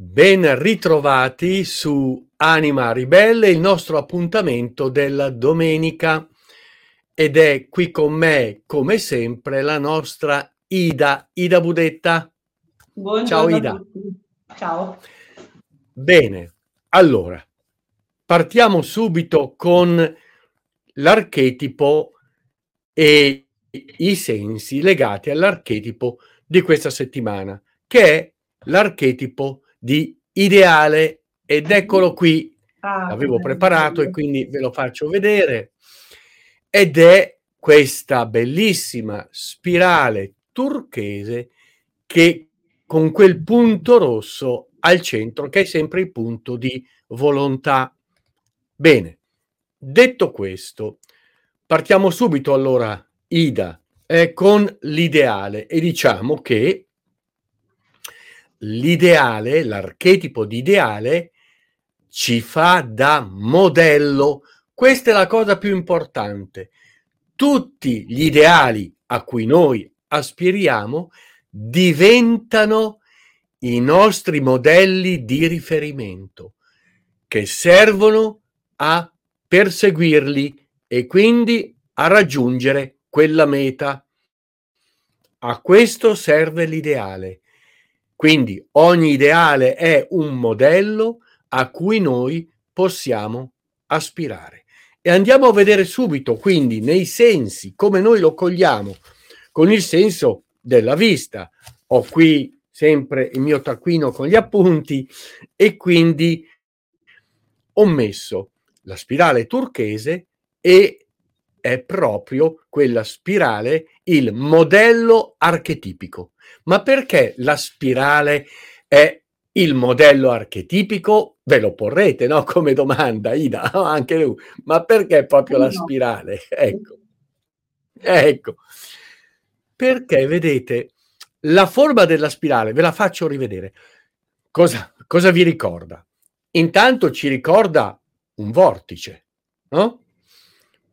Ben ritrovati su Anima Ribelle, il nostro appuntamento della domenica ed è qui con me, come sempre, la nostra Ida, Ida Budetta. Buongiorno Ciao Ida. Ciao. Bene, allora, partiamo subito con l'archetipo e i sensi legati all'archetipo di questa settimana, che è l'archetipo di ideale ed eccolo qui. Ah, L'avevo preparato e quindi ve lo faccio vedere. Ed è questa bellissima spirale turchese che con quel punto rosso al centro che è sempre il punto di volontà. Bene, detto questo, partiamo subito allora, Ida, eh, con l'ideale e diciamo che l'ideale, l'archetipo di ideale, ci fa da modello. Questa è la cosa più importante. Tutti gli ideali a cui noi aspiriamo diventano i nostri modelli di riferimento che servono a perseguirli e quindi a raggiungere quella meta. A questo serve l'ideale quindi ogni ideale è un modello a cui noi possiamo aspirare. E andiamo a vedere subito, quindi, nei sensi, come noi lo cogliamo, con il senso della vista. Ho qui sempre il mio taccuino con gli appunti e quindi ho messo la spirale turchese e è proprio quella spirale il modello archetipico. Ma perché la spirale è il modello archetipico? Ve lo porrete, no? Come domanda, Ida, anche lui. Ma perché proprio la spirale? Ecco. Ecco. Perché, vedete, la forma della spirale, ve la faccio rivedere. Cosa, cosa vi ricorda? Intanto ci ricorda un vortice, no?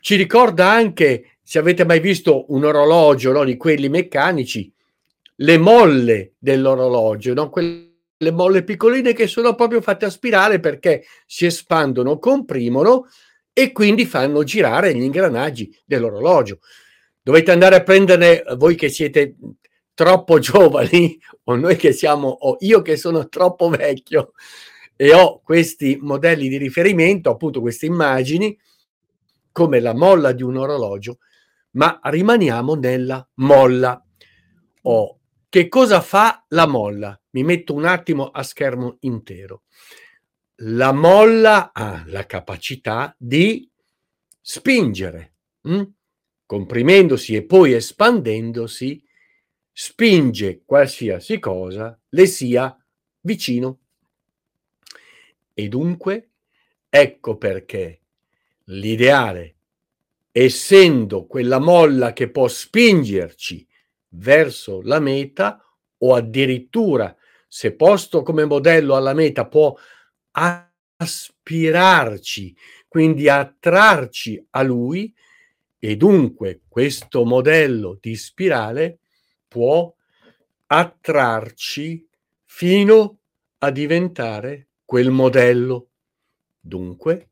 Ci ricorda anche, se avete mai visto un orologio no, di quelli meccanici, le molle dell'orologio, no? quelle molle piccoline che sono proprio fatte a spirale perché si espandono, comprimono e quindi fanno girare gli ingranaggi dell'orologio. Dovete andare a prenderne voi che siete troppo giovani o noi che siamo o io che sono troppo vecchio e ho questi modelli di riferimento, appunto queste immagini come la molla di un orologio, ma rimaniamo nella molla. Oh, che cosa fa la molla? Mi metto un attimo a schermo intero. La molla ha la capacità di spingere, hm? comprimendosi e poi espandendosi, spinge qualsiasi cosa le sia vicino. E dunque, ecco perché l'ideale, essendo quella molla che può spingerci verso la meta o addirittura se posto come modello alla meta può aspirarci, quindi attrarci a lui e dunque questo modello di spirale può attrarci fino a diventare quel modello. Dunque,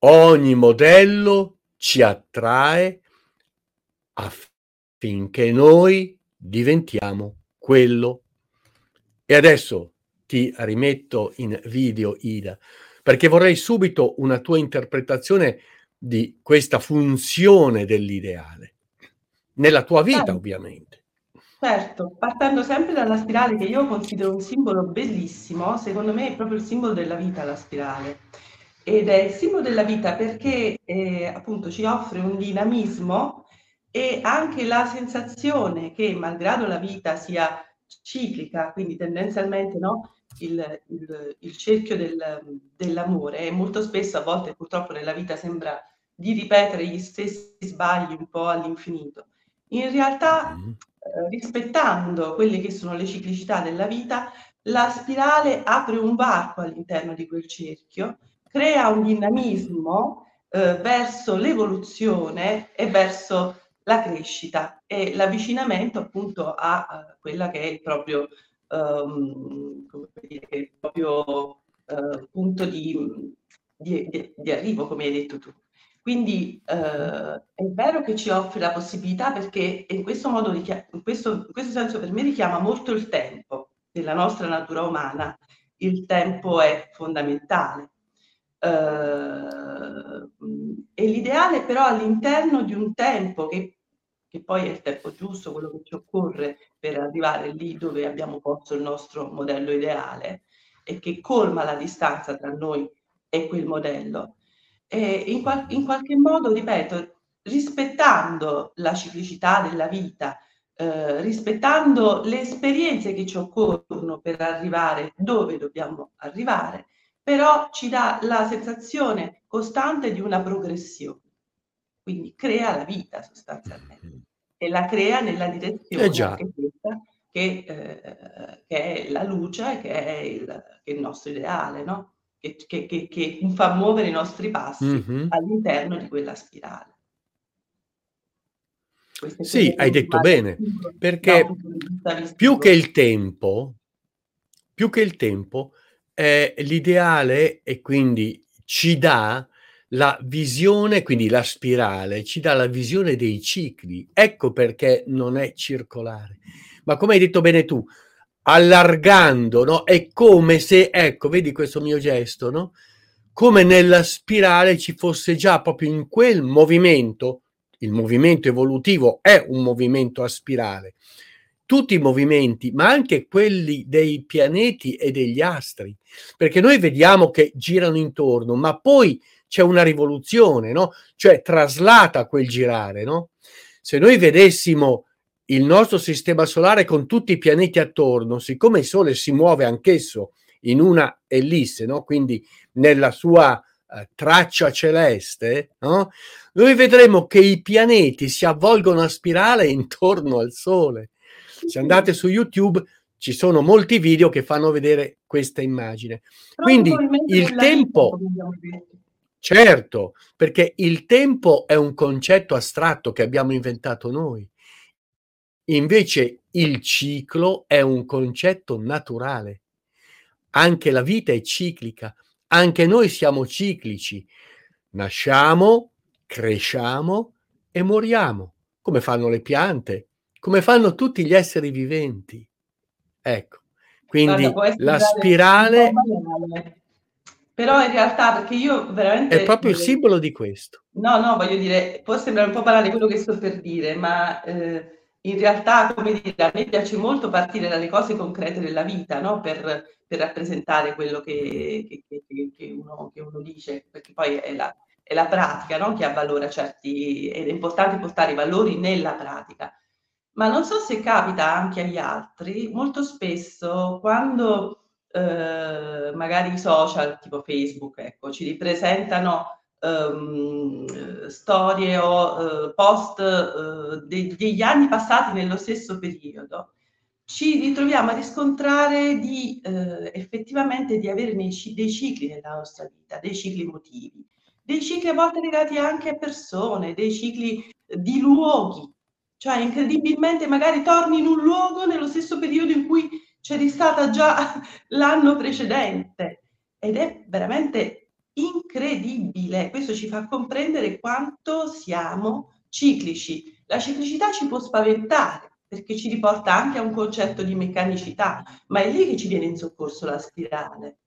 Ogni modello ci attrae affinché noi diventiamo quello. E adesso ti rimetto in video, Ida, perché vorrei subito una tua interpretazione di questa funzione dell'ideale, nella tua vita certo. ovviamente. Certo, partendo sempre dalla spirale che io considero un simbolo bellissimo, secondo me è proprio il simbolo della vita la spirale ed è il simbolo della vita perché eh, appunto ci offre un dinamismo e anche la sensazione che malgrado la vita sia ciclica, quindi tendenzialmente no, il, il, il cerchio del, dell'amore e molto spesso a volte purtroppo nella vita sembra di ripetere gli stessi sbagli un po' all'infinito. In realtà, mm-hmm. eh, rispettando quelle che sono le ciclicità della vita, la spirale apre un varco all'interno di quel cerchio crea un dinamismo eh, verso l'evoluzione e verso la crescita e l'avvicinamento appunto a, quella che è il proprio um, dire, proprio eh, punto di, di, di, di, arrivo, come hai detto tu. Quindi eh, è vero che ci offre la possibilità perché in questo, modo in, questo, in questo senso per me richiama molto il tempo della nostra natura umana. Il tempo è fondamentale. Uh, e l'ideale però all'interno di un tempo che, che, poi è il tempo giusto, quello che ci occorre per arrivare lì dove abbiamo posto il nostro modello ideale e che colma la distanza tra noi e quel modello. E in, qual- in qualche modo, ripeto, rispettando la ciclicità della vita, eh, rispettando le esperienze che ci occorrono per arrivare dove dobbiamo arrivare, però ci dà la sensazione costante di una progressione. Quindi crea la vita sostanzialmente e la crea nella direzione eh che, questa, che, eh, che, è la luce, che è il, che è il nostro ideale, no? che, che, fa muovere i nostri passi mm-hmm. all'interno di quella spirale. Sì, hai detto bene, perché più che il tempo, più che il tempo, eh, l'ideale e quindi ci dà la visione, quindi la spirale, ci dà la visione dei cicli. Ecco perché non è circolare. Ma come hai detto bene tu, allargando, no? È come se, ecco, vedi questo mio gesto, no? Come nella spirale ci fosse già proprio in quel movimento, il movimento evolutivo è un movimento a spirale, tutti i movimenti, ma anche quelli dei pianeti e degli astri, perché noi vediamo che girano intorno, ma poi c'è una rivoluzione, no? Cioè traslata quel girare, no? Se noi vedessimo il nostro sistema solare con tutti i pianeti attorno, siccome il Sole si muove anch'esso in una ellisse, no? Quindi nella sua eh, traccia celeste, no? Noi vedremo che i pianeti si avvolgono a spirale intorno al Sole se andate su YouTube ci sono molti video che fanno vedere questa immagine. Quindi il tempo, certo, perché il tempo è un concetto astratto che abbiamo inventato noi. Invece il ciclo è un concetto naturale. Anche la vita è ciclica, anche noi siamo ciclici. Nasciamo, cresciamo e moriamo, come fanno le piante, come fanno tutti gli esseri viventi. Ecco, quindi Guarda, la spirale... Però in realtà, perché io veramente... È proprio il simbolo di questo. No, no, voglio dire, può sembrare un po' banale quello che sto per dire, ma eh, in realtà, come dire, a me piace molto partire dalle cose concrete della vita, no? Per, per rappresentare quello che, che, che, uno, che, uno, dice, perché poi è la, è la pratica no? che ha valore a certi... ed è importante portare i valori nella pratica ma non so se capita anche agli altri, molto spesso quando eh, magari i social tipo Facebook ecco, ci ripresentano um, storie o uh, post uh, de- degli anni passati nello stesso periodo, ci ritroviamo a riscontrare di uh, effettivamente di avere dei cicli nella nostra vita, dei cicli emotivi, dei cicli a volte legati anche a persone, dei cicli di luoghi cioè, incredibilmente, magari torni in un luogo nello stesso periodo in cui c'eri stata già l'anno precedente. Ed è veramente incredibile. Questo ci fa comprendere quanto siamo ciclici. La ciclicità ci può spaventare perché ci riporta anche a un concetto di meccanicità, ma è lì che ci viene in soccorso la spirale.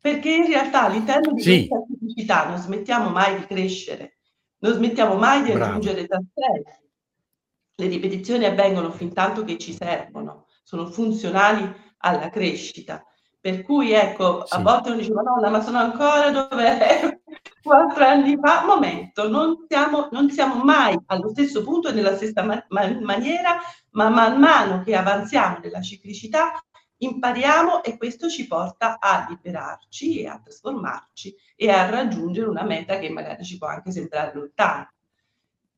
Perché in realtà all'interno di sì. questa ciclicità non smettiamo mai di crescere, non smettiamo mai di aggiungere tasselli le ripetizioni avvengono fin tanto che ci servono, sono funzionali alla crescita. Per cui ecco, sì. a volte uno dice, Madonna, ma sono ancora dove quattro anni fa. Momento, non siamo, non siamo mai allo stesso punto e nella stessa ma- maniera, ma man mano che avanziamo nella ciclicità impariamo e questo ci porta a liberarci e a trasformarci e a raggiungere una meta che magari ci può anche sembrare lontana.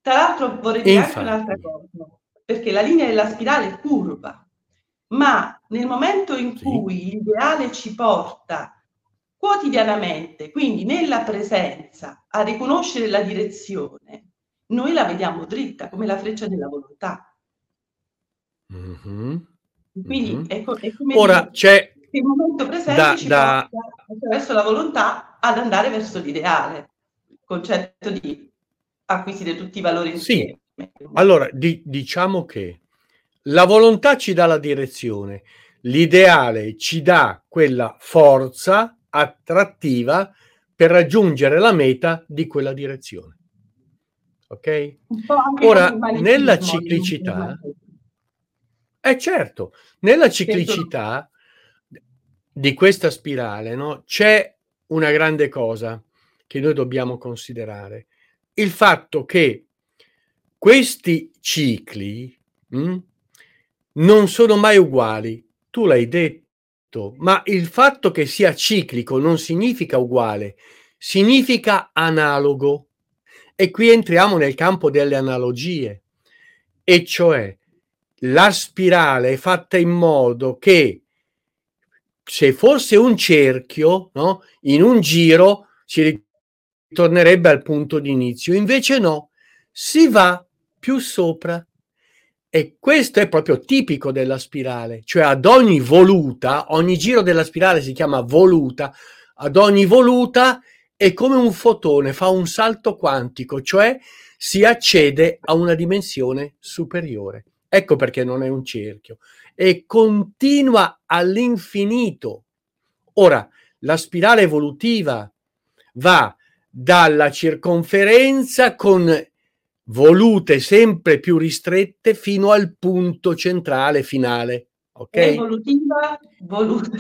Tra l'altro vorrei dire anche un'altra cosa, perché la linea della spirale è curva, ma nel momento in sì. cui l'ideale ci porta quotidianamente, quindi nella presenza, a riconoscere la direzione, noi la vediamo dritta come la freccia della volontà. Mm-hmm. Quindi mm-hmm. È, co- è come Ora dire... c'è, il momento presente da, ci da... porta attraverso la volontà ad andare verso l'ideale, il concetto di acquisire tutti i valori insieme. Sì. Allora, di, diciamo che la volontà ci dà la direzione, l'ideale ci dà quella forza attrattiva per raggiungere la meta di quella direzione. Ok? Ora, nella ciclicità, è eh certo, nella ciclicità di questa spirale no, c'è una grande cosa che noi dobbiamo considerare. Il fatto che questi cicli mh, hm, non sono mai uguali. Tu l'hai detto, ma il fatto che sia ciclico non significa uguale, significa analogo. E qui entriamo nel campo delle analogie, e cioè la spirale è fatta in modo che se fosse un cerchio, no? in un giro si ritornerebbe al punto di inizio, invece no, si va più sopra. E questo è proprio tipico della spirale, cioè ad ogni voluta, ogni giro della spirale si chiama voluta, ad ogni voluta è come un fotone, fa un salto quantico, cioè si accede a una dimensione superiore. Ecco perché non è un cerchio e continua all'infinito. Ora, la spirale evolutiva va dalla circonferenza con volute sempre più ristrette fino al punto centrale finale. Ok? Evolutiva, volute.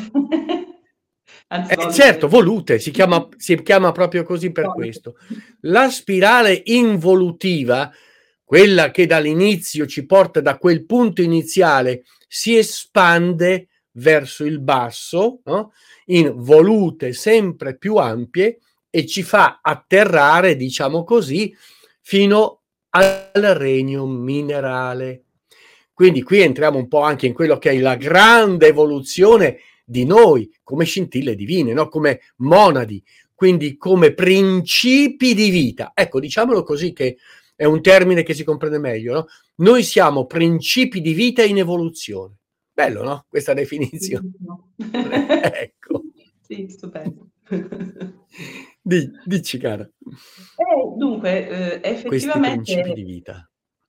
Anzi, eh, certo, volute, si chiama, si chiama proprio così per questo. La spirale involutiva, quella che dall'inizio ci porta da quel punto iniziale, si espande verso il basso, no? in volute sempre più ampie e ci fa atterrare, diciamo così, fino al regno minerale. Quindi qui entriamo un po' anche in quello che è la grande evoluzione di noi come scintille divine, no? come monadi, quindi come principi di vita. Ecco, diciamolo così che è un termine che si comprende meglio. No? Noi siamo principi di vita in evoluzione. Bello, no? Questa definizione. ecco. Sì, stupendo. dici, cara. Eh, dunque, eh, effettivamente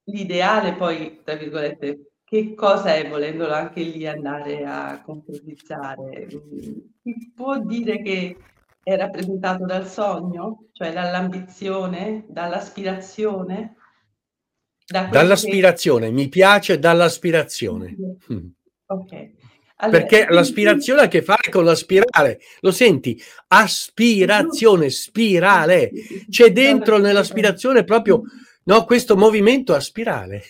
l'ideale poi, tra virgolette, che cosa è volendolo anche lì andare a concretizzare? Si può dire che è rappresentato dal sogno, cioè dall'ambizione, dall'aspirazione? Da dall'aspirazione, che... mi piace dall'aspirazione. Ok. Allora, perché l'aspirazione ha a che fare con la spirale, lo senti? Aspirazione, spirale, c'è dentro nell'aspirazione proprio no, questo movimento a spirale.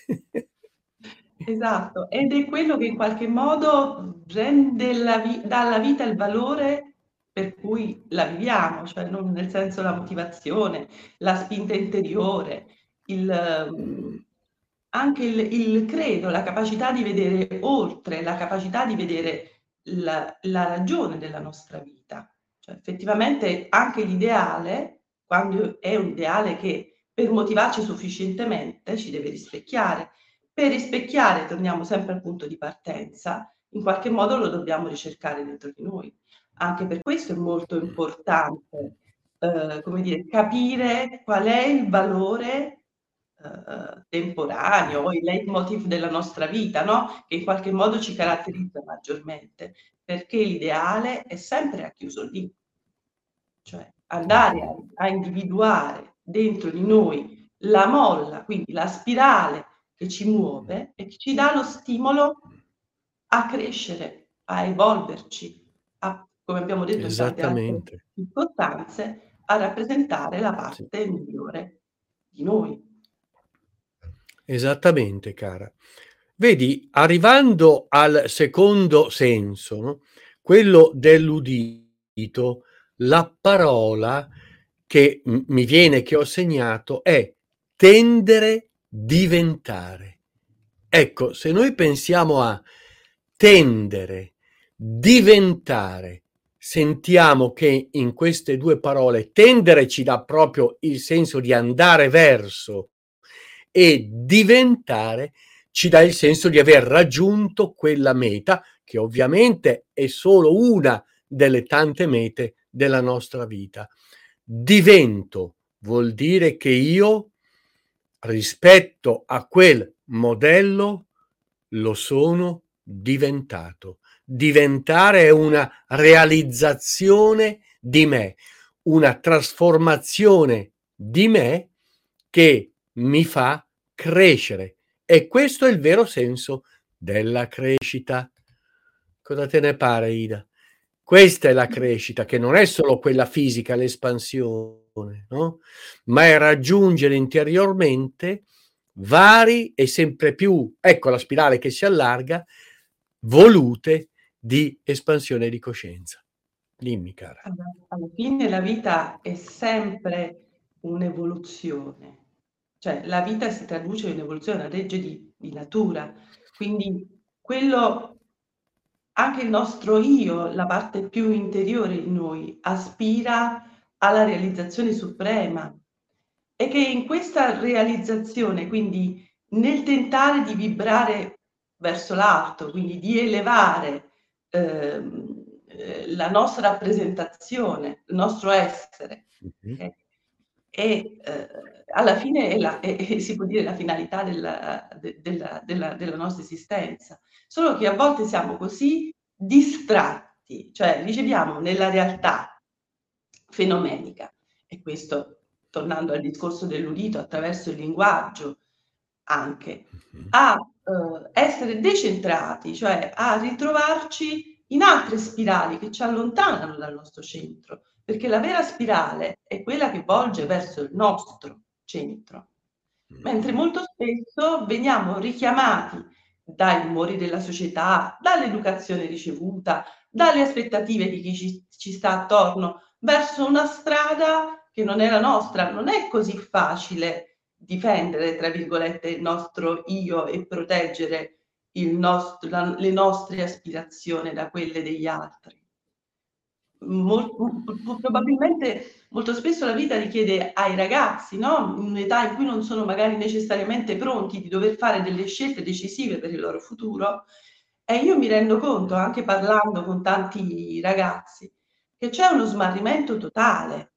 Esatto, ed è quello che in qualche modo rende la vi- dà alla vita il valore per cui la viviamo, cioè non nel senso la motivazione, la spinta interiore, il, anche il, il, credo, la capacità di vedere oltre, la capacità di vedere la, la ragione della nostra vita. Cioè, effettivamente anche l'ideale, quando è un ideale che per motivarci sufficientemente ci deve rispecchiare. Per rispecchiare, torniamo sempre al punto di partenza, in qualche modo lo dobbiamo ricercare dentro di noi. Anche per questo è molto importante, eh, come dire, capire qual è il valore eh, temporaneo, il leitmotiv della nostra vita, no? che in qualche modo ci caratterizza maggiormente, perché l'ideale è sempre racchiuso lì. Cioè andare a, a individuare dentro di noi la molla, quindi la spirale che ci muove e che ci dà lo stimolo a crescere, a evolverci, a, come abbiamo detto in tante altre circostanze, a rappresentare la parte sì. migliore di noi. Esattamente, cara. Vedi, arrivando al secondo senso, no? quello dell'udito, la parola che mi viene, che ho segnato, è tendere, diventare. Ecco, se noi pensiamo a tendere, diventare, sentiamo che in queste due parole tendere ci dà proprio il senso di andare verso e diventare ci dà il senso di aver raggiunto quella meta che ovviamente è solo una delle tante mete della nostra vita. Divento vuol dire che io rispetto a quel modello lo sono diventato. Diventare è una realizzazione di me, una trasformazione di me che mi fa crescere. E questo è il vero senso della crescita. Cosa te ne pare, Ida? Questa è la crescita, che non è solo quella fisica, l'espansione, no? ma è raggiungere interiormente vari e sempre più, ecco la spirale che si allarga, volute di espansione di coscienza. Dimmi, cara. Alla fine la vita è sempre un'evoluzione, cioè la vita si traduce in evoluzione, una legge di, di natura, quindi quello, anche il nostro io, la parte più interiore di noi, aspira alla realizzazione suprema e che in questa realizzazione, quindi nel tentare di vibrare verso l'alto, quindi di elevare ehm, eh, la nostra rappresentazione, il nostro essere. Mm-hmm. Okay? E eh, alla fine è la, è, è, si può dire la finalità della, de, della, della, della, nostra esistenza. Solo che a volte siamo così distratti, cioè riceviamo nella realtà fenomenica, e questo tornando al discorso dell'udito attraverso il linguaggio anche, mm-hmm. a eh, essere decentrati, cioè a ritrovarci in altre spirali che ci allontanano dal nostro centro, perché la vera spirale è quella che volge verso il nostro centro, mm. mentre molto spesso veniamo richiamati dai rumori della società, dall'educazione ricevuta, dalle aspettative di chi ci, ci sta attorno, verso una strada che non è la nostra. Non è così facile difendere, tra virgolette, il nostro io e proteggere nostro, la, le nostre aspirazioni da quelle degli altri. Mol, probabilmente molto spesso la vita richiede ai ragazzi, no? in un'età in cui non sono magari necessariamente pronti di dover fare delle scelte decisive per il loro futuro, e io mi rendo conto, anche parlando con tanti ragazzi, che c'è uno smarrimento totale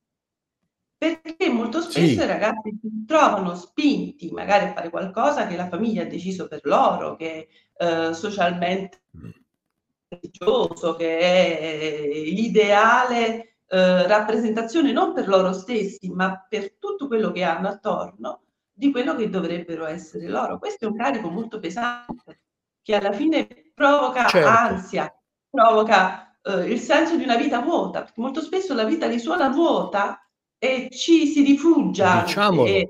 perché molto spesso sì. i ragazzi si trovano spinti magari a fare qualcosa che la famiglia ha deciso per loro, che eh, socialmente mm. Religioso, che è l'ideale eh, rappresentazione non per loro stessi, ma per tutto quello che hanno attorno di quello che dovrebbero essere loro. Questo è un carico molto pesante che alla fine provoca certo. ansia, provoca eh, il senso di una vita vuota, perché molto spesso la vita risuona vuota e ci si rifugia e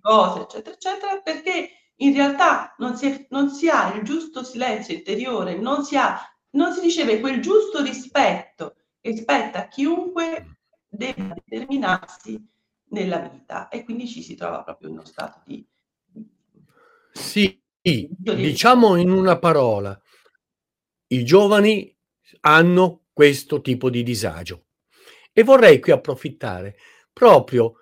cose, eccetera, eccetera, perché in realtà non si, è, non si, ha il giusto silenzio interiore, non si, ha, non si riceve quel giusto rispetto che spetta a chiunque deve determinarsi nella vita e quindi ci si trova proprio in uno stato di... Sì, diciamo in una parola, i giovani hanno questo tipo di disagio e vorrei qui approfittare proprio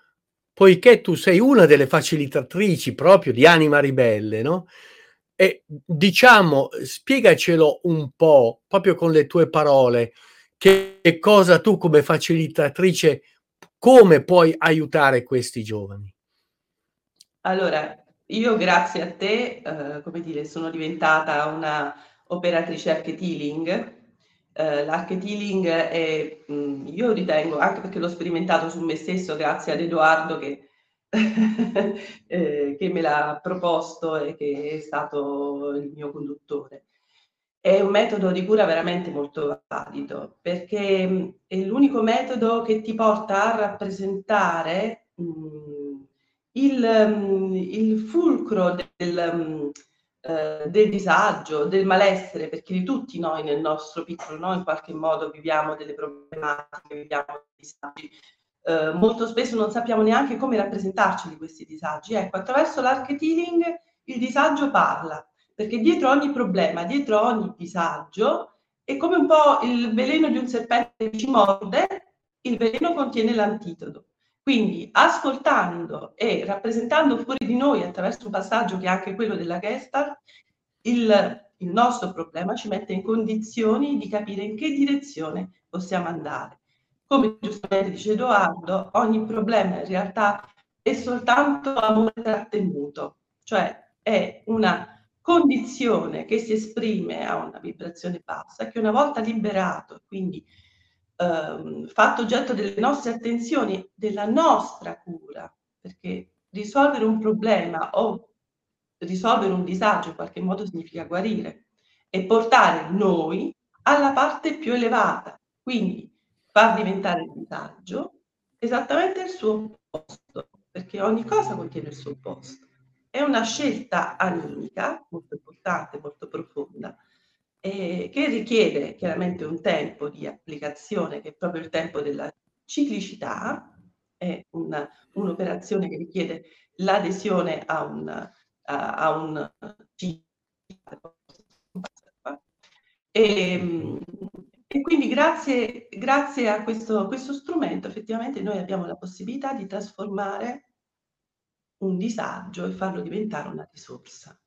poiché tu sei una delle facilitatrici proprio di Anima Ribelle, no? E diciamo, spiegacelo un po', proprio con le tue parole, che cosa tu come facilitatrice, come puoi aiutare questi giovani? Allora, io grazie a te, eh, come dire, sono diventata una operatrice archetealing Uh, l'archetealing è, mh, mm, io ritengo, anche perché l'ho sperimentato su me stesso grazie ad Edoardo che, eh, che me l'ha proposto e che è stato il mio conduttore. È un metodo di cura veramente molto valido perché mh, mm, è l'unico metodo che ti porta a rappresentare mh, mm, il, il, fulcro del eh, del disagio, del malessere, perché di tutti noi nel nostro piccolo noi in qualche modo viviamo delle problematiche, viviamo dei disagi. Eh, molto spesso non sappiamo neanche come rappresentarci di questi disagi. Ecco, attraverso l'archetealing il disagio parla, perché dietro ogni problema, dietro ogni disagio, è come un po' il veleno di un serpente che ci morde, il veleno contiene l'antidoto. Quindi ascoltando e rappresentando fuori di noi attraverso un passaggio che è anche quello della Gestalt, il, il nostro problema ci mette in condizioni di capire in che direzione possiamo andare. Come giustamente dice Edoardo, ogni problema in realtà è soltanto amore trattenuto, cioè è una condizione che si esprime a una vibrazione bassa, che una volta liberato, quindi ehm, fatto oggetto delle nostre attenzioni, della nostra cura, perché risolvere un problema o risolvere un disagio in qualche modo significa guarire e portare noi alla parte più elevata, quindi far diventare il disagio esattamente il suo posto, perché ogni cosa contiene il suo posto. È una scelta animica molto importante, molto profonda, eh, che richiede chiaramente un tempo di applicazione, che è proprio il tempo della ciclicità, è una, un'operazione che richiede l'adesione a un, a, a un e, e quindi grazie, grazie a questo, questo strumento effettivamente noi abbiamo la possibilità di trasformare un disagio e farlo diventare una risorsa.